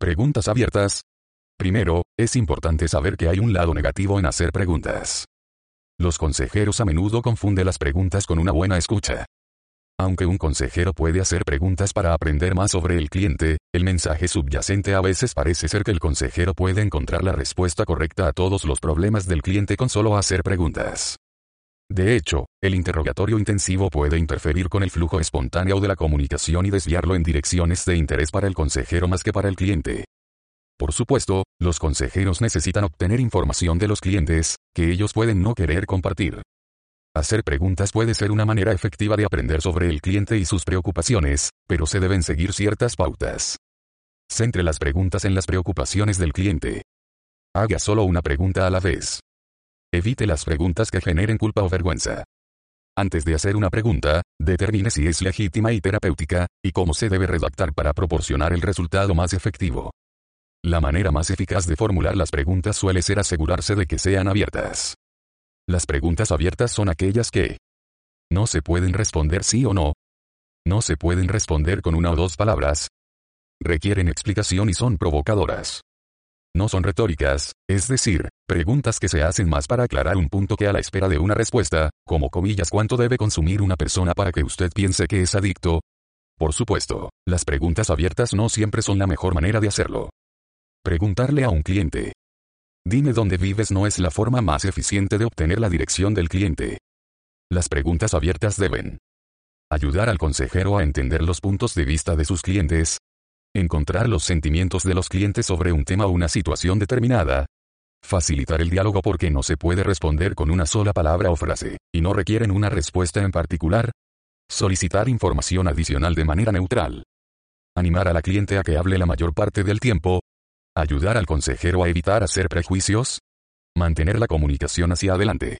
Preguntas abiertas. Primero, es importante saber que hay un lado negativo en hacer preguntas. Los consejeros a menudo confunden las preguntas con una buena escucha. Aunque un consejero puede hacer preguntas para aprender más sobre el cliente, el mensaje subyacente a veces parece ser que el consejero puede encontrar la respuesta correcta a todos los problemas del cliente con solo hacer preguntas. De hecho, el interrogatorio intensivo puede interferir con el flujo espontáneo de la comunicación y desviarlo en direcciones de interés para el consejero más que para el cliente. Por supuesto, los consejeros necesitan obtener información de los clientes, que ellos pueden no querer compartir. Hacer preguntas puede ser una manera efectiva de aprender sobre el cliente y sus preocupaciones, pero se deben seguir ciertas pautas. Centre las preguntas en las preocupaciones del cliente. Haga solo una pregunta a la vez. Evite las preguntas que generen culpa o vergüenza. Antes de hacer una pregunta, determine si es legítima y terapéutica, y cómo se debe redactar para proporcionar el resultado más efectivo. La manera más eficaz de formular las preguntas suele ser asegurarse de que sean abiertas. Las preguntas abiertas son aquellas que no se pueden responder sí o no. No se pueden responder con una o dos palabras. Requieren explicación y son provocadoras. No son retóricas, es decir, preguntas que se hacen más para aclarar un punto que a la espera de una respuesta, como comillas cuánto debe consumir una persona para que usted piense que es adicto. Por supuesto, las preguntas abiertas no siempre son la mejor manera de hacerlo. Preguntarle a un cliente, Dime dónde vives no es la forma más eficiente de obtener la dirección del cliente. Las preguntas abiertas deben ayudar al consejero a entender los puntos de vista de sus clientes, encontrar los sentimientos de los clientes sobre un tema o una situación determinada, facilitar el diálogo porque no se puede responder con una sola palabra o frase, y no requieren una respuesta en particular, solicitar información adicional de manera neutral, animar a la cliente a que hable la mayor parte del tiempo, Ayudar al consejero a evitar hacer prejuicios. Mantener la comunicación hacia adelante.